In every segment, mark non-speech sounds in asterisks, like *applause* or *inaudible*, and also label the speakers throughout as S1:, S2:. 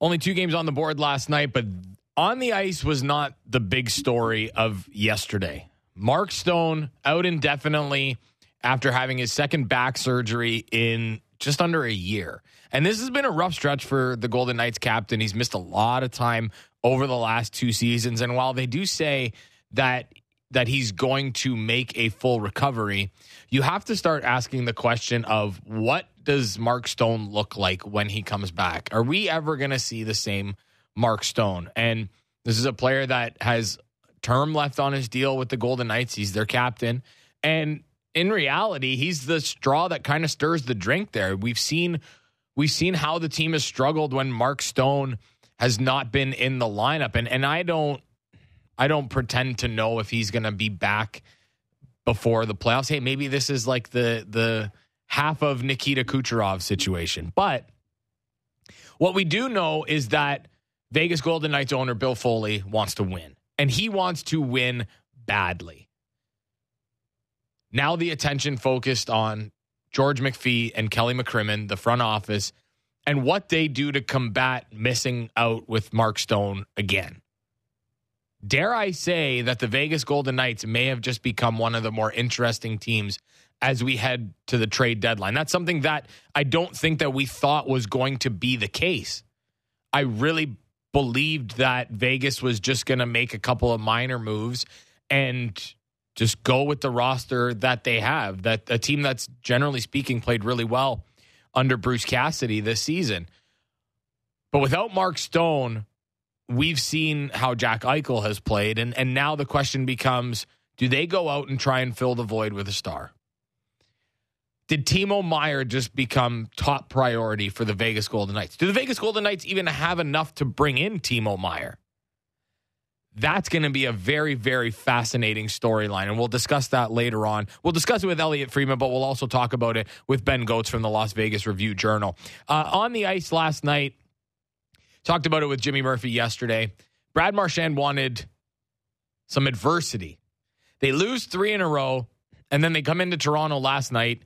S1: Only two games on the board last night, but on the ice was not the big story of yesterday. Mark Stone out indefinitely after having his second back surgery in just under a year. And this has been a rough stretch for the Golden Knights captain. He's missed a lot of time over the last two seasons. And while they do say that that he's going to make a full recovery, you have to start asking the question of what does Mark Stone look like when he comes back? Are we ever going to see the same Mark Stone? And this is a player that has term left on his deal with the Golden Knights. He's their captain. And in reality, he's the straw that kind of stirs the drink there. We've seen we've seen how the team has struggled when Mark Stone has not been in the lineup. And and I don't I don't pretend to know if he's gonna be back before the playoffs. Hey, maybe this is like the the half of Nikita Kucherov situation. But what we do know is that Vegas Golden Knights owner Bill Foley wants to win. And he wants to win badly. Now the attention focused on George McPhee and Kelly McCrimmon, the front office, and what they do to combat missing out with Mark Stone again. Dare I say that the Vegas Golden Knights may have just become one of the more interesting teams as we head to the trade deadline. That's something that I don't think that we thought was going to be the case. I really believed that Vegas was just going to make a couple of minor moves and just go with the roster that they have. That a team that's generally speaking played really well under Bruce Cassidy this season. But without Mark Stone, we've seen how Jack Eichel has played, and and now the question becomes: Do they go out and try and fill the void with a star? Did Timo Meier just become top priority for the Vegas Golden Knights? Do the Vegas Golden Knights even have enough to bring in Timo Meier? That's going to be a very, very fascinating storyline. And we'll discuss that later on. We'll discuss it with Elliotte Friedman, but we'll also talk about it with Ben Gotz from the Las Vegas Review Journal. Uh, on the ice last night, talked about it with Jimmy Murphy yesterday. Brad Marchand wanted some adversity. They lose three in a row, and then they come into Toronto last night.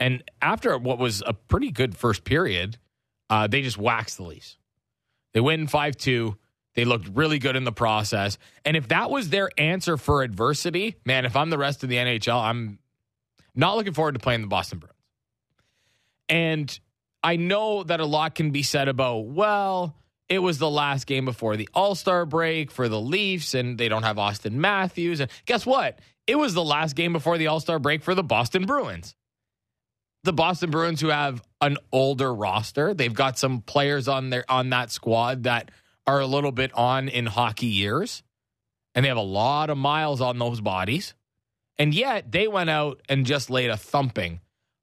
S1: And after what was a pretty good first period, uh, they just waxed the Leafs. They win 5 2 they looked really good in the process. And if that was their answer for adversity, man, if I'm the rest of the NHL, I'm not looking forward to playing the Boston Bruins. And I know that a lot can be said about, well, it was the last game before the All Star break for the Leafs, and they don't have Auston Matthews. And guess what? It was the last game before the All Star break for the Boston Bruins. The Boston Bruins, who have an older roster, they've got some players on their on that squad that are a little bit on in hockey years, and they have a lot of miles on those bodies. And yet they went out and just laid a thumping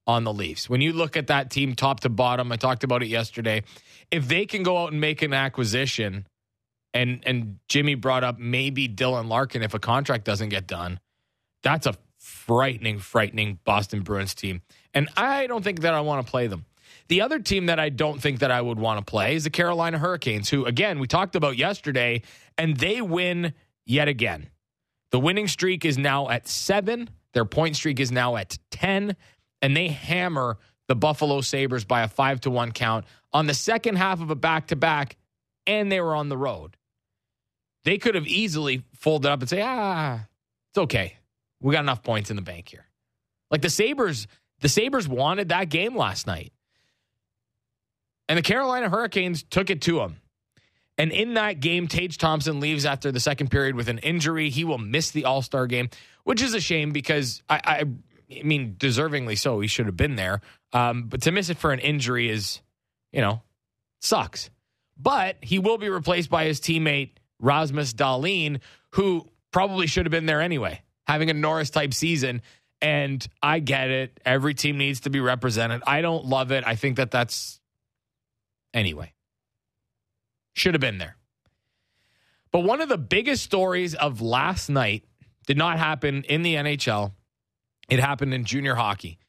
S1: on the Leafs. When you look at that team top to bottom, I talked about it yesterday. If they can go out and make an acquisition, and and Jimmy brought up maybe Dylan Larkin if a contract doesn't get done, that's a frightening, frightening Boston Bruins team. And I don't think that I want to play them. The other team that I don't think that I would want to play is the Carolina Hurricanes, who, again, we talked about yesterday, and they win yet again. The winning streak is now at seven, their point streak is now at 10, and they hammer the Buffalo Sabres by a five to one count on the second half of a back to back, and they were on the road. They could have easily folded up and say, ah, it's okay. We got enough points in the bank here. Like the Sabres, the Sabres wanted that game last night. And the Carolina Hurricanes took it to them. And in that game, Tage Thompson leaves after the second period with an injury. He will miss the All Star game, which is a shame because I, I, I, mean, deservingly so. He should have been there. Um, but to miss it for an injury is, you know, sucks. But he will be replaced by his teammate Rasmus Dahlin, who probably should have been there anyway, having a Norris type season. And I get it. Every team needs to be represented. I don't love it. I think that that's anyway. Should have been there. But one of the biggest stories of last night did not happen in the NHL. It happened in junior hockey.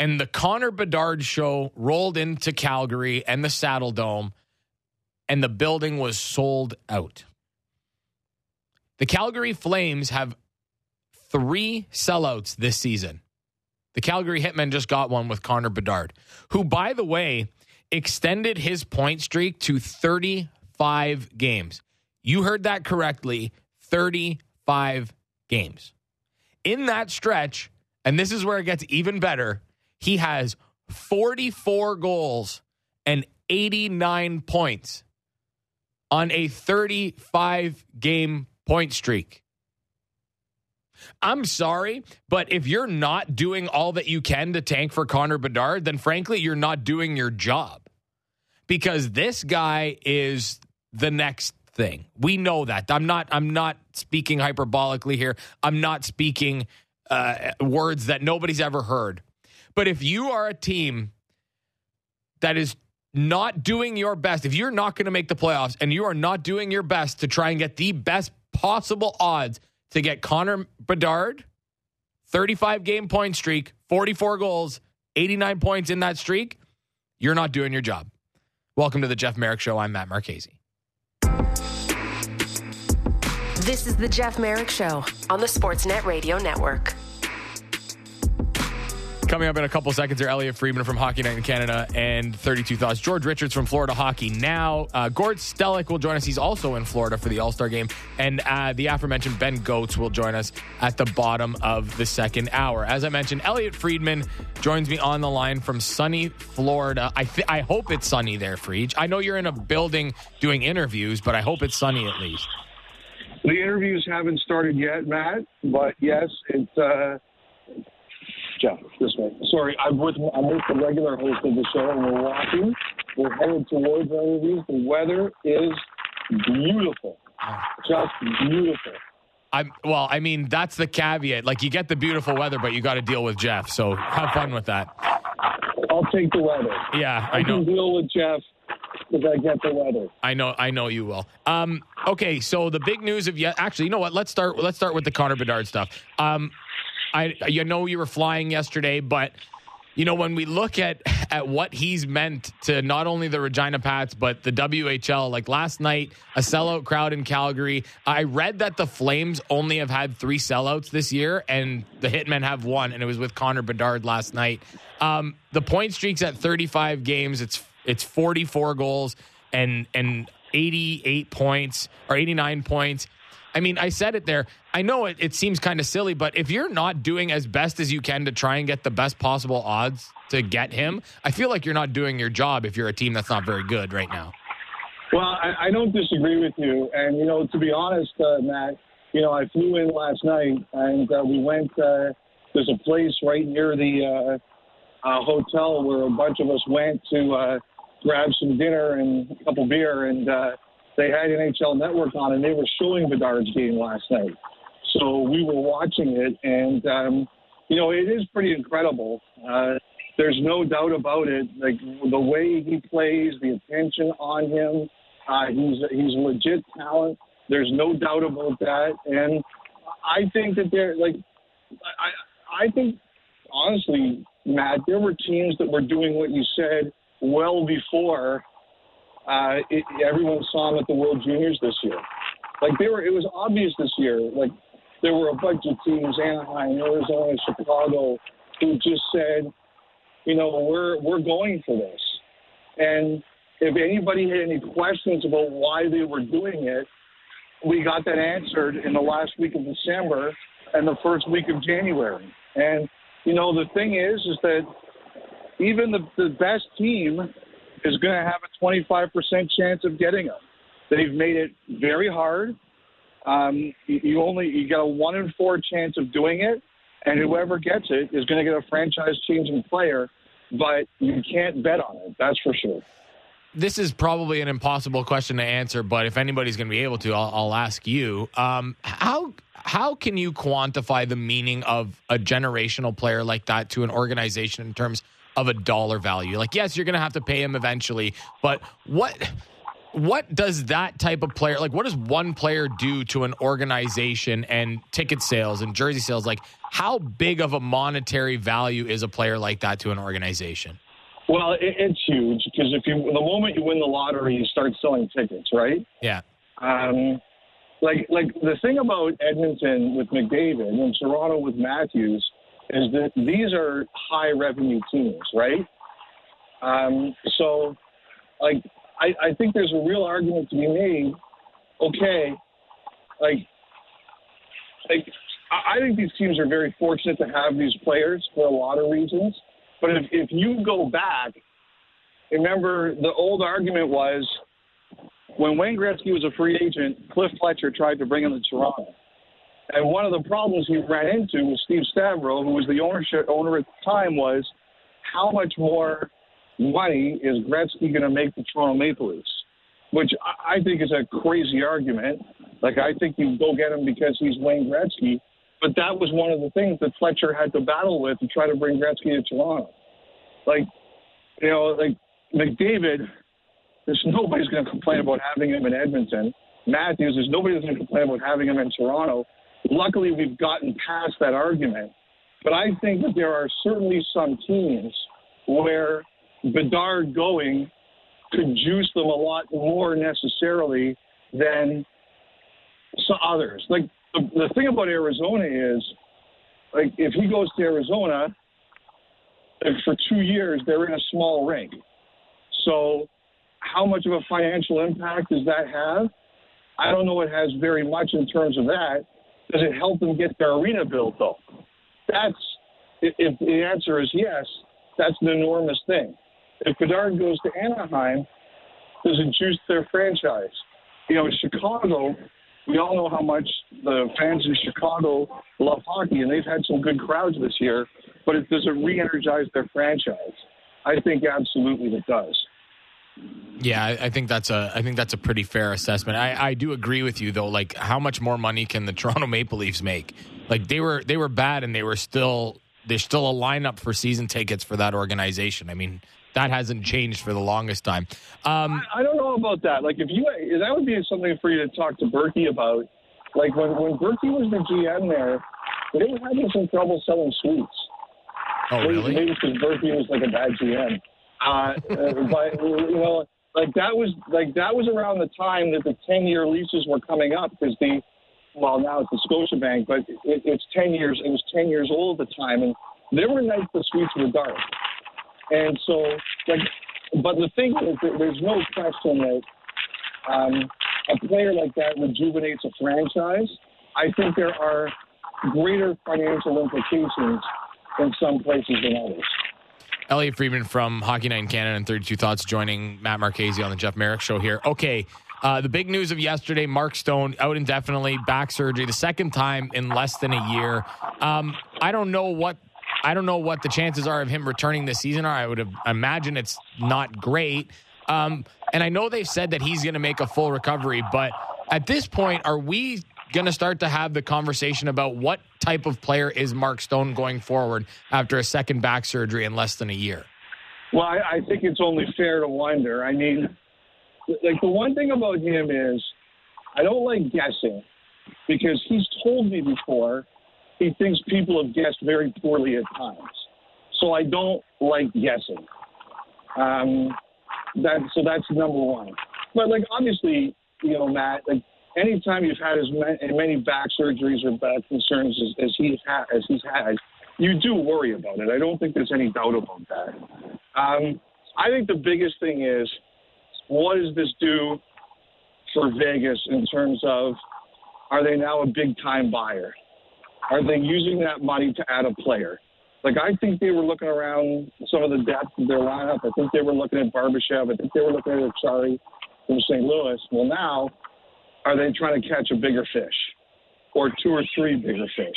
S1: And the Connor Bedard show rolled into Calgary and the Saddledome, and the building was sold out. The Calgary Flames have three sellouts this season. The Calgary Hitmen just got one with Connor Bedard, who, by the way, extended his point streak to 35 games. You heard that correctly 35 games. In that stretch, and this is where it gets even better, he has 44 goals and 89 points on a 35 game point streak. I'm sorry, but if you're not doing all that you can to tank for Connor Bedard, then frankly, you're not doing your job. Because this guy is the next thing. We know that. I'm not I'm not speaking hyperbolically here. I'm not speaking uh, words that nobody's ever heard. But if you are a team that is not doing your best, if you're not going to make the playoffs and you are not doing your best to try and get the best possible odds to get Connor Bedard, 35 game point streak, 44 goals, 89 points in that streak, you're not doing your job. Welcome to the Jeff Marek Show. I'm Matt Marchese.
S2: This is the Jeff Marek Show on the Sportsnet Radio Network.
S1: Coming up in a couple seconds are Elliotte Friedman from Hockey Night in Canada and 32 Thoughts. George Richards from Florida Hockey Now. Uh, Gord Stellick will join us. He's also in Florida for the All Star game. And uh, the aforementioned Ben Gotz will join us at the bottom of the second hour. As I mentioned, Elliotte Friedman joins me on the line from sunny Florida. I, th- I hope it's sunny there, Fried. I know you're in a building doing interviews, but I hope it's sunny at least.
S3: The interviews haven't started yet, Matt, but yes, it's. Uh Jeff, this way. Sorry, I'm with I'm with the regular host of the show, and we're walking. We're headed towards our interviews. The weather is beautiful, just beautiful.
S1: I'm well. I mean, that's the caveat. Like, you get the beautiful weather, but you got to deal with Jeff. So have fun with that.
S3: I'll take the weather.
S1: Yeah,
S3: I,
S1: I know.
S3: can deal with Jeff because I get the weather.
S1: I know, I know you will. Um, okay, so the big news of yet. Actually, you know what? Let's start. Let's start with the Connor Bedard stuff. Um, I, you know, you were flying yesterday, but you know, when we look at at what he's meant to not only the Regina Pats but the WHL, like last night, a sellout crowd in Calgary. I read that the Flames only have had three sellouts this year, and the Hitmen have one, and it was with Connor Bedard last night. Um, the point streak's at 35 games. It's it's 44 goals and and 88 points or 89 points. I mean, I said it there. I know it, it seems kind of silly, but if you're not doing as best as you can to try and get the best possible odds to get him, I feel like you're not doing your job if you're a team that's not very good right now.
S3: Well, I, I don't disagree with you. And, you know, to be honest, uh, Matt, you know, I flew in last night and uh, we went, uh, there's a place right near the uh, uh, hotel where a bunch of us went to uh, grab some dinner and a couple beer. And, uh, they had NHL Network on, and they were showing Bedard's game last night. So we were watching it, and um, you know it is pretty incredible. Uh, there's no doubt about it. Like the way he plays, the attention on him, uh, he's he's legit talent. There's no doubt about that, and I think that they're like, I I think honestly, Matt, there were teams that were doing what you said well before uh, it, everyone saw him at the World Juniors this year. Like they were, it was obvious this year. Like there were a bunch of teams, Anaheim, Arizona, Chicago, who just said, you know, we're we're going for this. And if anybody had any questions about why they were doing it, we got that answered in the last week of December and the first week of January. And you know, the thing is, is that even the the best team is going to have a 25% chance of getting them. They've made it very hard. Um, you only you get a one in four chance of doing it, and whoever gets it is going to get a franchise-changing player. But you can't bet on it. That's for sure.
S1: This is probably an impossible question to answer, but if anybody's going to be able to, I'll, I'll ask you. Um, how how can you quantify the meaning of a generational player like that to an organization in terms of a dollar value. Like, yes, you're going to have to pay him eventually, but what what does that type of player like what does one player do to an organization and ticket sales and jersey sales? Like how big of a monetary value is a player like that to an organization?
S3: Well it, it's huge because if you the moment you win the lottery you start selling tickets right?
S1: Yeah.
S3: Um like like the thing about edmonton with mcdavid and toronto with matthews is that these are high revenue teams, right? Um, so like I, I think there's a real argument to be made. Okay, like like I I think these teams are very fortunate to have these players for a lot of reasons. But if, if you go back, remember the old argument was when Wayne Gretzky was a free agent, Cliff Fletcher tried to bring him to Toronto. And one of the problems he ran into with Steve Stavro, who was the ownership owner at the time, was how much more money is Gretzky going to make the Toronto Maple Leafs? Which I I think is a crazy argument. Like I think you go get him because he's Wayne Gretzky, but that was one of the things that Fletcher had to battle with to try to bring Gretzky to Toronto. Like, you know, like McDavid, there's nobody's going to complain about having him in Edmonton. Matthews, there's nobody that's going to complain about having him in Toronto. Luckily, we've gotten past that argument. But I think that there are certainly some teams where Bedard going could juice them a lot more necessarily than some others. Like the, the thing about Arizona is, like if he goes to Arizona, for two years they're in a small rink. So, how much of a financial impact does that have? I don't know. It has very much in terms of that. Does it help them get their arena built though? That's if, the answer is yes, that's an enormous thing. If Bedard goes to Anaheim, does it juice their franchise? You know, Chicago, we all know how much the fans in Chicago love hockey, and they've had some good crowds this year. But it, does it re-energize their franchise? I think absolutely it does.
S1: Yeah, I think that's a I think that's a pretty fair assessment. I, I do agree with you though. Like, how much more money can the *laughs* Toronto Maple Leafs make? Like they were they were bad and they were still there's still a lineup for season tickets for that organization. I mean, that hasn't changed for the longest time. Um,
S3: I, I don't know about that. Like, if you that would be something for you to talk to Burkie about. Like when when Burkie was the GM there, they were having some trouble selling suites.
S1: oh,
S3: Maybe-
S1: really?
S3: Maybe because Burkie was like a bad GM. Uh, uh, but you know, like that was like that was around the time that the ten-year leases were coming up because the well now it's the Scotiabank, but it, it's ten years. It was ten years old at the time, and there were nights the suites were dark. And so, like, but the thing is, that there's no question that um, a player like that rejuvenates a franchise. I think there are greater financial implications in some places than others.
S1: Elliotte Friedman from Hockey Night in Canada and 32 Thoughts joining Matt Marchese on the Jeff Marek Show here. Okay, uh, the big news of yesterday: Mark Stone out indefinitely, back surgery, the second time in less than a year. Um, I don't know what I don't know what the chances are of him returning this season are. I would have, imagine it's not great. Um, and I know they've said that he's going to make a full recovery, but at this point, are we going to start to have the conversation about what type of player is Mark Stone going forward after a second back surgery in less than a year?
S3: Well, I, I think it's only fair to wonder. I mean, like the one thing about him is I don't like guessing because he's told me before he thinks people have guessed very poorly at times. So I don't like guessing. Um, that so that's number one. But like obviously, you know, Matt, like anytime you've had as many, back surgeries or back concerns as, as he's had, as he's had, you do worry about it. I don't think there's any doubt about that. Um, I think the biggest thing is what does this do for Vegas in terms of are they now a big time buyer? Are they using that money to add a player? Like I think they were looking around some of the depth of their lineup. I think they were looking at Barbashev. I think they were looking at Acciari from St. Louis. Well, now are they trying to catch a bigger fish or two or three bigger fish?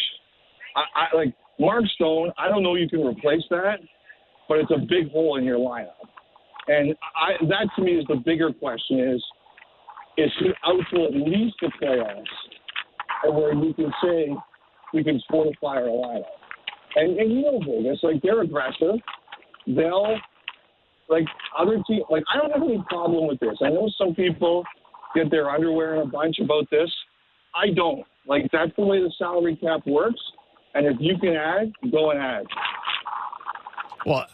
S3: I, I like Mark Stone. I don't know you can replace that, but it's a big hole in your lineup. And I, that to me is the bigger question: is is he out till at least the playoffs, and where you can say we can fortify our lineup? And, and you know Vegas, like they're aggressive. They'll like other teams. Like I don't have any problem with this. I know some people get their underwear in a bunch about this. I don't. Like that's the way the salary cap works. And if you can add, go and add.
S1: Well,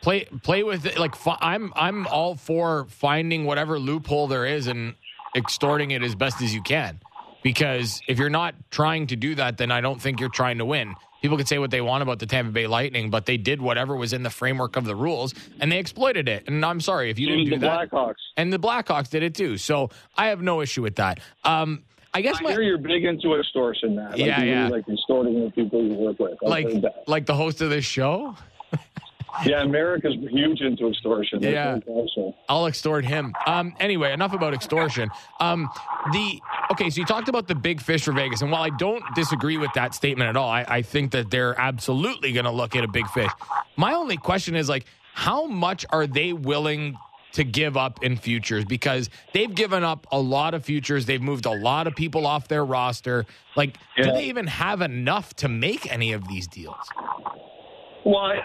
S1: play play with it. Like I'm I'm all for finding whatever loophole there is and extorting it as best as you can. Because if you're not trying to do that, then I don't think you're trying to win. People can say what they want about the Tampa Bay Lightning, but they did whatever was in the framework of the rules and they exploited it. And I'm sorry if you didn't do that.
S3: Blackhawks.
S1: And the Blackhawks did it too. So I have no issue with that. Um, I guess
S3: I
S1: my,
S3: hear you're big into extortion, Matt. Like
S1: Yeah, yeah.
S3: Really like extorting the people you work with. I've
S1: like like the host of this show. *laughs*
S3: Yeah, America's huge into extortion.
S1: Yeah.
S3: saying.
S1: I'll extort him. Um, anyway, enough about extortion. Um, the okay, so you talked about the big fish for Vegas, and while I don't disagree with that statement at all, I, I think that they're absolutely going to look at a big fish. My only question is like, how much are they willing to give up in futures? Because they've given up a lot of futures. They've moved a lot of people off their roster. Like, do they even have enough to make any of these deals?
S3: Well, I,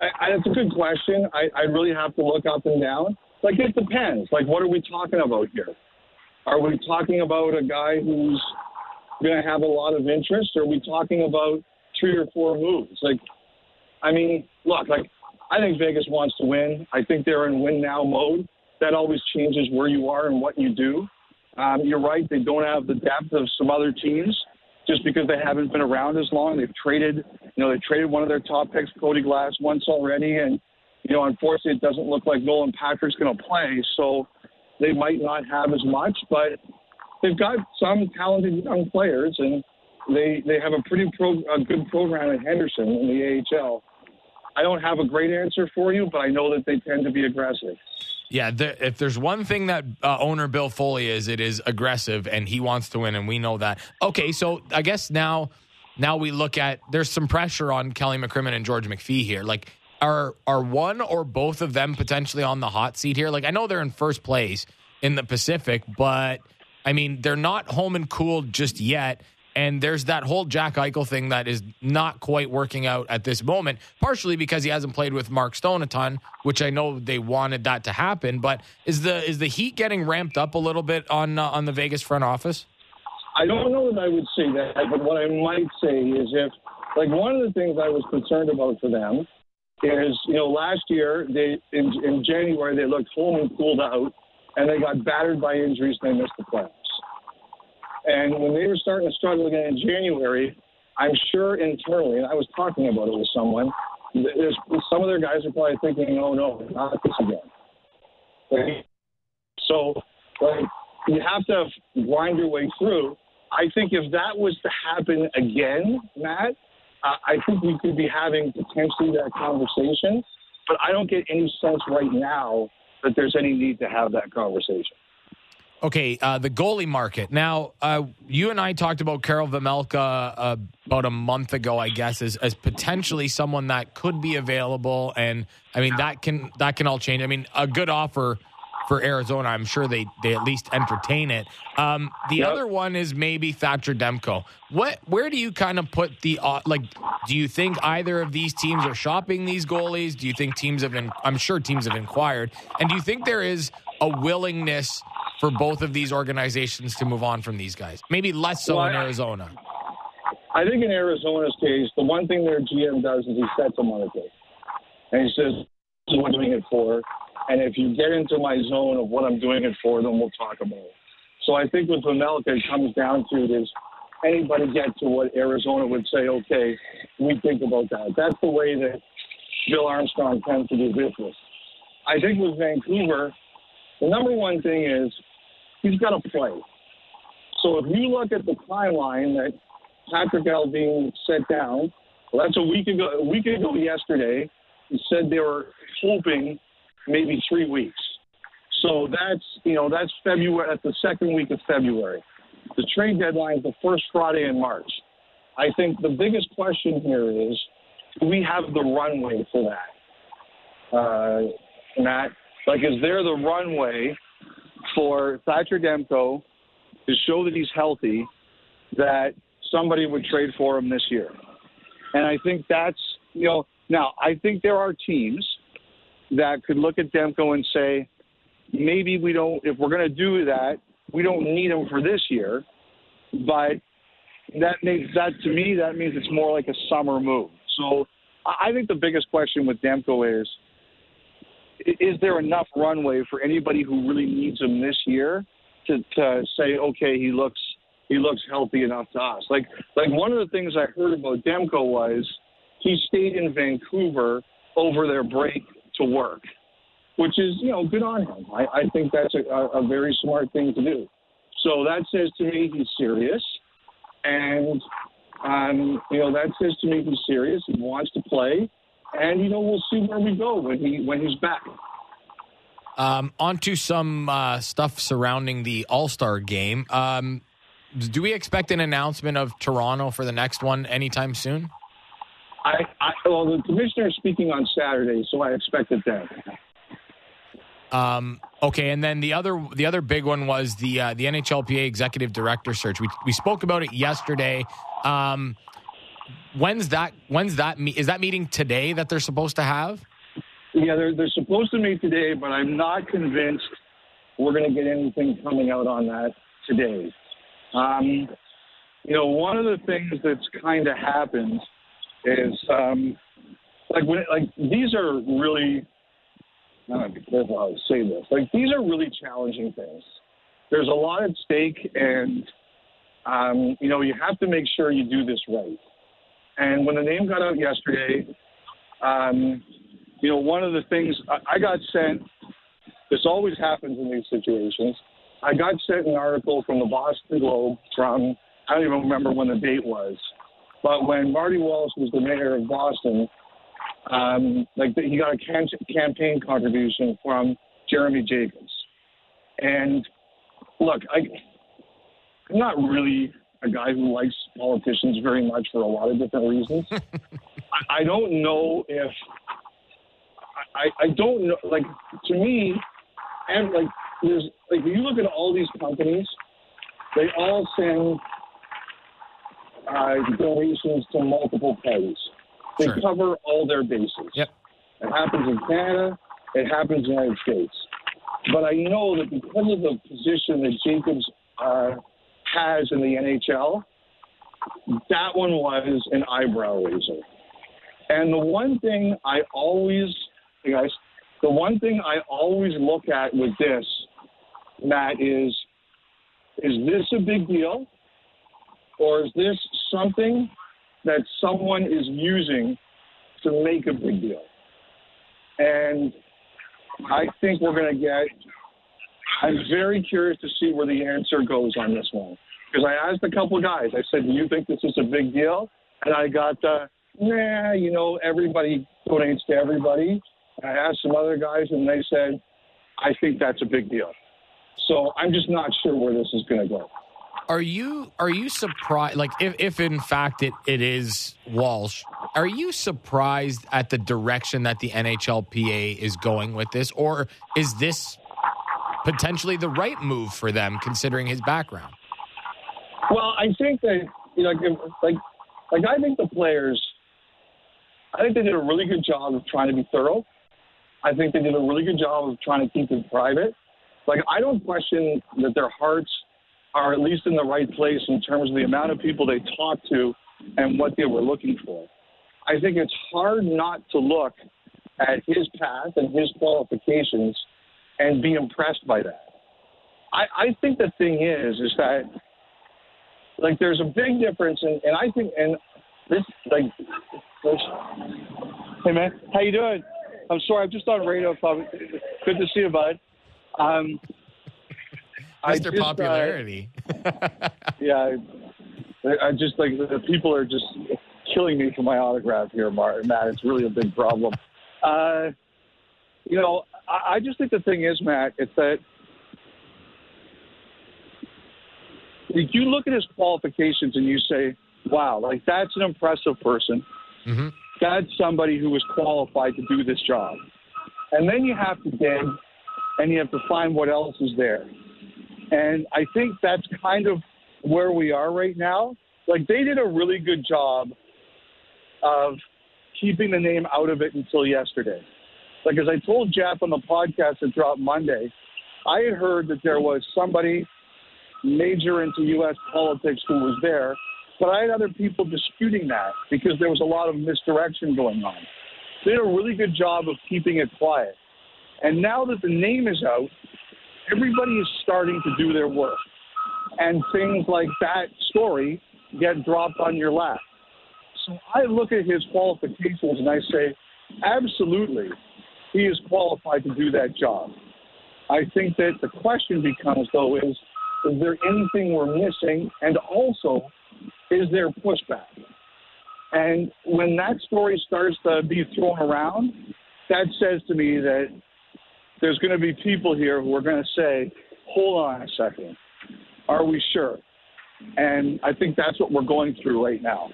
S3: I, I, that's a good question. I, I really have to look up and down. Like it depends. Like what are we talking about here? Are we talking about a guy who's going to have a lot of interest? Or are we talking about three or four moves? Like, I mean, look, like I think Vegas wants to win. I think they're in win now mode. That always changes where you are and what you do. Um, you're right; they don't have the depth of some other teams just because they haven't been around as long. They've traded, you know, they traded one of their top picks, Cody Glass, once already, and you know, unfortunately, it doesn't look like Nolan Patrick's going to play. So they might not have as much, but they've got some talented young players, and they they have a pretty pro, a good program at Henderson in the AHL. I don't have a great answer for you, but I know that they tend to be aggressive.
S1: Yeah, if there's one thing that uh, owner Bill Foley is, it is aggressive, and he wants to win, and we know that. Okay, so I guess now, now we look at there's some pressure on Kelly McCrimmon and George McPhee here. Like, are are one or both of them potentially on the hot seat here? Like, I know they're in first place in the Pacific, but I mean they're not home and cooled just yet. And there's that whole Jack Eichel thing that is not quite working out at this moment, partially because he hasn't played with Mark Stone a ton, which I know they wanted that to happen. But is the is the heat getting ramped up a little bit on uh, on the Vegas front office?
S3: I don't know that I would say that, but what I might say is if, like, one of the things I was concerned about for them is, you know, last year they in, in January they looked home and cooled out, and they got battered by injuries and they missed the playoffs. And when they were starting to struggle again in January, I'm sure internally, and I was talking about it with someone, there's some of their guys are probably thinking, "Oh no, not this again." So, like, you have to grind your way through. I think if that was to happen again, Matt, uh, I think we could be having potentially that conversation. But I don't get any sense right now that there's any need to have that conversation.
S1: Okay, uh, the goalie market. Now, uh, you and I talked about Karel Vejmelka uh, about a month ago, I guess, as, as potentially someone that could be available, and I mean that can that can all change. I mean, a good offer for Arizona, I'm sure they they at least entertain it. Um, the
S3: Yep.
S1: other one is maybe Thatcher Demko. What where do you kind of put the uh, like? Do you think either of these teams are shopping these goalies? Do you think teams have? been? I'm sure teams have inquired, and do you think there is a willingness? For both of these organizations to move on from these guys, maybe less so
S3: Well,
S1: in Arizona.
S3: I think in Arizona's case, the one thing their GM does is he sets them on a date. And he says, this is what I'm doing it for. And if you get into my zone of what I'm doing it for, then we'll talk about it. So I think with Vejmelka, it comes down to does anybody get to what Arizona would say, okay, we think about that. That's the way that Bill Armstrong tends to do business. I think with Vancouver, the number one thing is he's got to play. So if you look at the timeline that Patrik Allvin set down. Well, that's a week ago. A week ago yesterday, he said they were hoping maybe three weeks. So that's you know that's February. That's the second week of February. The trade deadline is the first Friday in March. I think the biggest question here is, do we have the runway for that, uh, Matt? Like, is there the runway for Thatcher Demko to show that he's healthy? That somebody would trade for him this year. And I think that's, you know, now I think there are teams that could look at Demko and say, maybe we don't, if we're going to do that, we don't need him for this year. But that makes that, to me, that means it's more like a summer move. So I think the biggest question with Demko is, is there enough runway for anybody who really needs him this year to, to say, okay, he looks he looks healthy enough to us. Like like one of the things I heard about Demko was he stayed in Vancouver over their break to work, which is you know good on him. I, I think that's a, a very smart thing to do. So that says to me he's serious, and um, you know that says to me he's serious. He wants to play, and you know we'll see where we go when he when he's back.
S1: Um, on to some uh, stuff surrounding the All Star game. Um, do we expect an announcement of Toronto for the next one anytime soon?
S3: I, I well, the commissioner is speaking on Saturday, so I expect it then.
S1: Um, okay, and then the other the other big one was the uh, the NHLPA executive director search. We we spoke about it yesterday. Um, when's that? When's that? Is that meeting today that they're supposed to have?
S3: Yeah, they're they're supposed to meet today, but I'm not convinced we're going to get anything coming out on that today. Um, you know, one of the things that's kind of happened is um, like when like these are really. I to be careful how I say this. Like these are really challenging things. There's a lot at stake, and um, you know you have to make sure you do this right. And when the name got out yesterday, um, you know, one of the things I, I got sent. This always happens in these situations. I got sent an article from the Boston Globe from I don't even remember when the date was, but when Marty Walsh was the mayor of Boston, um, like he got a cam- campaign contribution from Jeremy Jacobs. And look, I, I'm not really a guy who likes politicians very much for a lot of different reasons. *laughs* I, I don't know if I, I don't know. Like to me, and like there's like you look at all these companies, they all send uh, donations to multiple parties. They
S1: Sure.
S3: cover all their bases.
S1: Yep.
S3: It happens in Canada. It happens in the United States. But I know that because of the position that Jacobs uh, has in the NHL, that one was an eyebrow raiser. And the one thing I always, hey guys, the one thing I always look at with this, Matt, is is this a big deal? Or is this something that someone is using to make a big deal? And I think we're going to get, I'm very curious to see where the answer goes on this one. Because I asked a couple of guys, I said, Do you think this is a big deal? And I got the, nah, you know, everybody donates to everybody. And I asked some other guys, and they said, I think that's a big deal. So I'm just not sure where this is going to go.
S1: Are you are you surprised? Like, if if in fact it, it is Walsh, are you surprised at the direction that the NHLPA is going with this, or is this potentially the right move for them considering his background?
S3: Well, I think that you know, like, like, I think the players, I think they did a really good job of trying to be thorough. I think they did a really good job of trying to keep it private. Like, I don't question that their hearts are at least in the right place in terms of the amount of people they talked to and what they were looking for. I think it's hard not to look at his path and his qualifications and be impressed by that. I, I think the thing is, is that like there's a big difference and, and I think and this like this, Hey man, how you doing? I'm sorry, I'm just on radio. Probably. Good to see you, bud. Um, I
S1: Mr.
S3: just, uh,
S1: Popularity. *laughs*
S3: yeah, I, I just like the people are just killing me for my autograph here, Martin. Matt, it's really a big problem. Uh, you know, I, I just think the thing is, Matt, it's that if you look at his qualifications and you say, "Wow, like that's an impressive person,"
S1: hmm
S3: that's somebody who was qualified to do this job. And then you have to dig and you have to find what else is there. And I think that's kind of where we are right now. Like they did a really good job of keeping the name out of it until yesterday. Like as I told Jeff on the podcast that dropped Monday, I had heard that there was somebody major into U.S. politics who was there, but I had other people disputing that because there was a lot of misdirection going on. They did a really good job of keeping it quiet. And now that the name is out, everybody is starting to do their work. and things like that story get dropped on your lap. So I look at his qualifications and I say, absolutely, he is qualified to do that job. I think that the question becomes, though, is is there anything we're missing? And also, is there pushback? And when that story starts to be thrown around, that says to me that there's going to be people here who are going to say, hold on a second, are we sure? And I think that's what we're going through right now.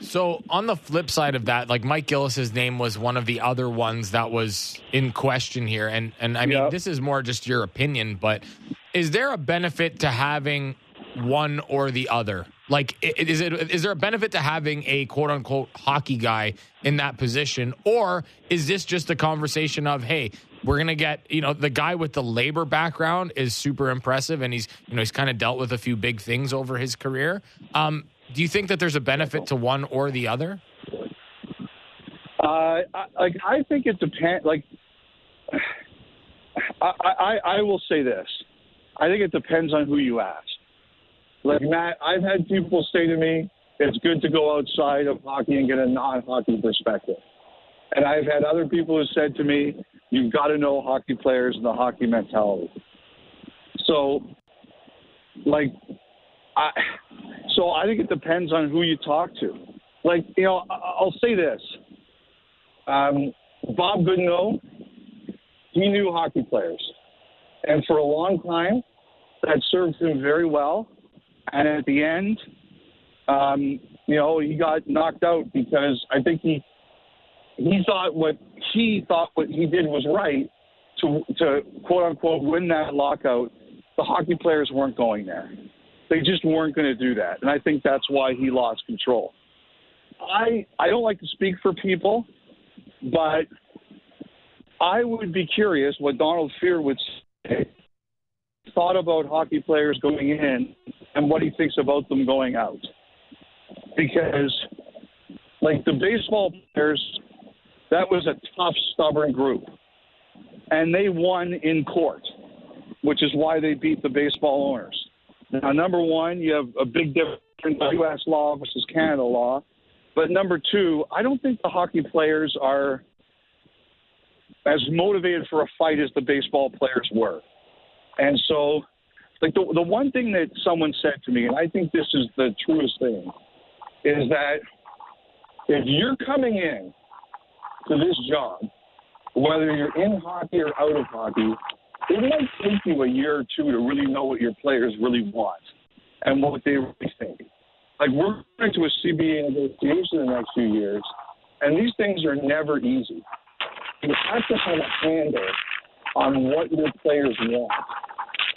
S1: So on the flip side of that, like Mike Gillis's name was one of the other ones that was in question here, and and I mean
S3: Yep.
S1: this is more just your opinion, but is there a benefit to having one or the other? Like, is it is there a benefit to having a quote unquote hockey guy in that position, or is this just a conversation of hey? We're gonna get, you know, the guy with the labor background is super impressive, and he's, you know, he's kind of dealt with a few big things over his career. Um, do you think that there's a benefit to one or the other?
S3: Uh, I, like I think it depends. Like, *sighs* I, I I will say this. I think it depends on who you ask. Like Matt, I've had people say to me, "It's good to go outside of hockey and get a non-hockey perspective." And I've had other people who said to me, "You've got to know hockey players and the hockey mentality." So, like, I so I think it depends on who you talk to. Like, you know, I- I'll say this. Um, Bob Goodenow, he knew hockey players. And for a long time, that served him very well. And at the end, um, you know, he got knocked out because I think he he thought what he thought what he did was right to to quote unquote win that lockout. The hockey players weren't going there. They just weren't going to do that, and I think that's why he lost control. I I don't like to speak for people, but I would be curious what Donald Fehr would. Thought about hockey players going in and what he thinks about them going out, because like the baseball players, that was a tough, stubborn group, and they won in court, which is why they beat the baseball owners. Now, number one, you have a big difference in U.S. law versus Canada law. But number two, I don't think the hockey players are as motivated for a fight as the baseball players were. And so, like the the one thing that someone said to me, and I think this is the truest thing, is that if you're coming in to this job, whether you're in hockey or out of hockey, it might take you a year or two to really know what your players really want and what they really think. Like we're going to a CBA negotiation in the next few years, and these things are never easy. You have to have a handle on what your players want.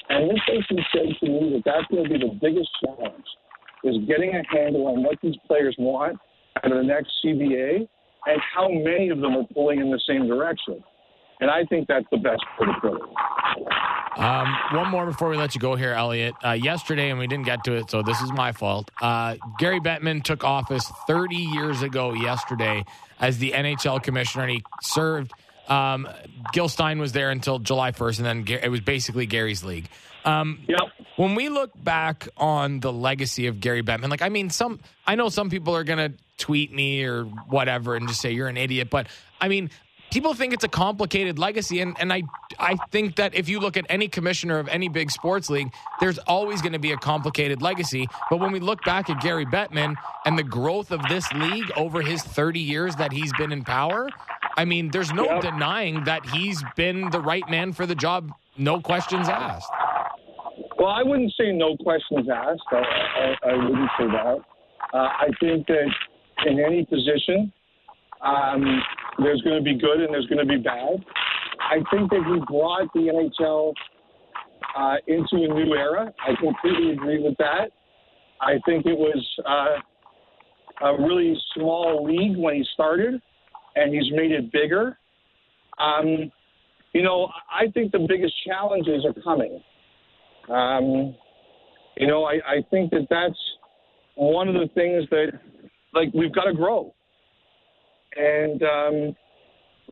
S3: And this basically said to me that that's going to be the biggest challenge is getting a handle on what these players want out of the next CBA and how many of them are pulling in the same direction. And I think that's the best way to put.
S1: Um, one more before we let you go here, Elliotte. Uh, yesterday, and we didn't get to it, so this is my fault. Uh, Gary Bettman took office 30 years ago yesterday as the NHL commissioner, and he served. Um, Gil Stein was there until July 1st, and then it was basically Gary's league. Um,
S3: Yep.
S1: when we look back on the legacy of Gary Bettman, like I mean, some I know some people are gonna tweet me or whatever and just say you're an idiot, but I mean, people think it's a complicated legacy, and and I I think that if you look at any commissioner of any big sports league, there's always going to be a complicated legacy. But when we look back at Gary Bettman and the growth of this league over his 30 years that he's been in power, I mean, there's no
S3: Yep.
S1: denying that he's been the right man for the job, no questions asked.
S3: Well, I wouldn't say no questions asked. I, I, I wouldn't say that. Uh, I think that in any position, um, there's going to be good and there's going to be bad. I think that he brought the NHL uh, into a new era. I completely agree with that. I think it was uh, a really small league when he started, and he's made it bigger. Um, you know, I think the biggest challenges are coming. Um, you know, I, I think that that's one of the things that, like, we've got to grow. And um,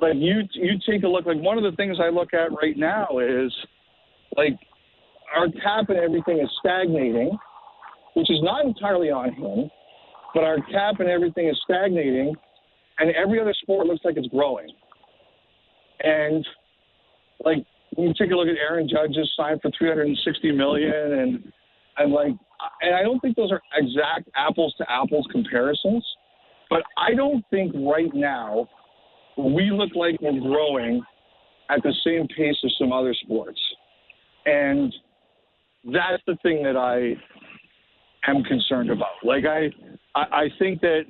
S3: like you, you take a look. Like one of the things I look at right now is, like, our cap and everything is stagnating, which is not entirely on him, but our cap and everything is stagnating, and every other sport looks like it's growing. And like you take a look at Aaron Judge's signed for 360 million, and and I'm like, and I don't think those are exact apples to apples comparisons, but I don't think right now we look like we're growing at the same pace as some other sports, and that's the thing that I am concerned about. Like I, I, I think that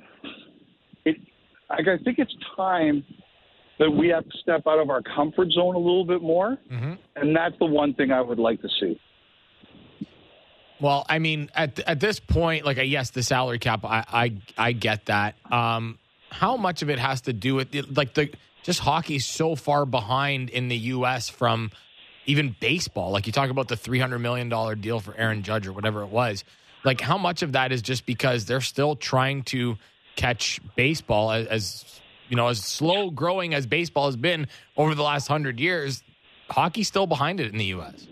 S3: it, like I think it's time that we have to step out of our comfort zone a little bit more,
S1: Mm-hmm.
S3: and that's the one thing I would like to see.
S1: Well, I mean, at at this point, like, yes, the salary cap, I I, I get that. Um, how much of it has to do with like the just hockey's so far behind in the U.S. from even baseball? Like you talk about the three hundred million dollar deal for Aaron Judge or whatever it was. Like, how much of that is just because they're still trying to catch baseball as, as you know as slow growing as baseball has been over the last hundred years? Hockey's still behind it in the U.S.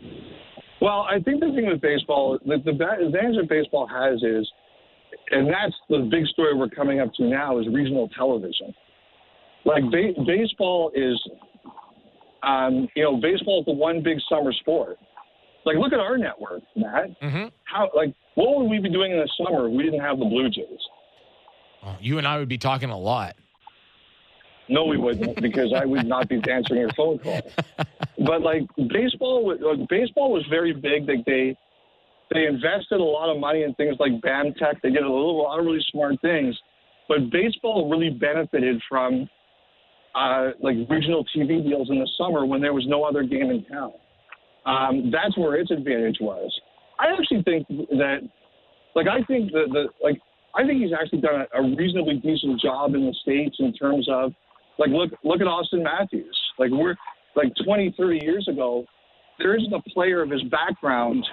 S3: Well, I think the thing with baseball, the, the advantage that baseball has is, and that's the big story we're coming up to now, is regional television. Like ba- baseball is, um, you know, baseball is the one big summer sport. Like, look at our network, Matt.
S1: Mm-hmm.
S3: How, like, what would we be doing in the summer if we didn't have the Blue Jays?
S1: Oh, you and I would be talking a lot.
S3: No, we wouldn't, because I would not be answering your phone call. But like baseball, like, baseball was very big. Like they they invested a lot of money in things like BAMTech. They did a, little, a lot of really smart things. But baseball really benefited from uh, like regional TV deals in the summer when there was no other game in town. Um, that's where its advantage was. I actually think that, like, I think that the like, I think he's actually done a, a reasonably decent job in the states in terms of, like, look look at Auston Matthews. Like, we're like 20, 30 years ago, there isn't a player of his background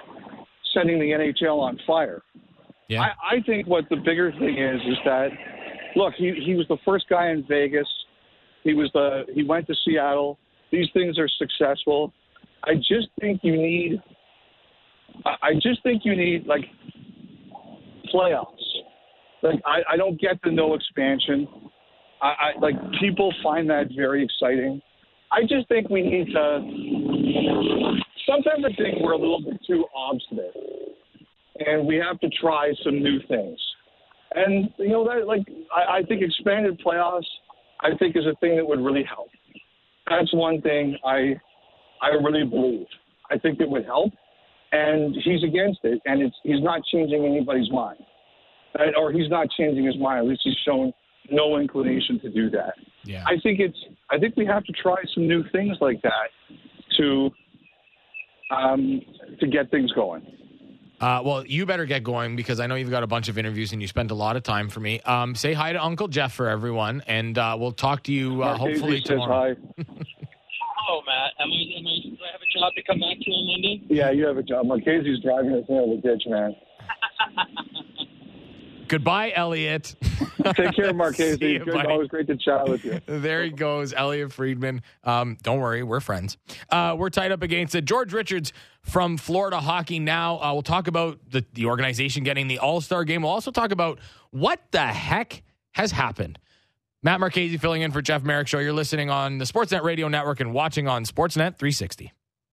S3: setting the NHL on fire.
S1: Yeah.
S3: I, I think what the bigger thing is is that look, he he was the first guy in Vegas. He was the he went to Seattle. These things are successful. I just think you need I I just think you need like playoffs. Like I, I don't get the no expansion. I, I like people find that very exciting. I just think we need to sometimes I think we're a little bit too obstinate and we have to try some new things. And you know that like I, I think expanded playoffs I think is a thing that would really help. That's one thing I I really believe. I think it would help. And he's against it and it's he's not changing anybody's mind. And- Or he's not changing his mind. At least he's shown no inclination to do that.
S1: Yeah.
S3: I think it's I think we have to try some new things like that to um, to get things going.
S1: Uh, well, you better get going because I know you've got a bunch of interviews and you spent a lot of time for me. Um, say hi to Uncle Jeff for everyone, and uh, we'll talk to you uh,
S3: Marchese
S1: hopefully
S3: says
S1: tomorrow.
S3: hi. *laughs*
S4: Hello, Matt. Am I, am I, do I have a job to come back to on Monday?
S3: Yeah, you have a job. Marchese's driving us into the ditch, man. *laughs*
S1: Goodbye, Elliotte. *laughs*
S3: Take care. *laughs*
S1: See you.
S3: Always great to chat with you. *laughs*
S1: there he goes, Elliotte Friedman. Um, don't worry, we're friends. Uh, we're tied up against it. George Richards from Florida Hockey Now. Uh, we'll talk about the, the organization getting the All Star game. We'll also talk about what the heck has happened. Matt Marchese filling in for Jeff Marek Show. You're listening on the Sportsnet Radio Network and watching on Sportsnet 360.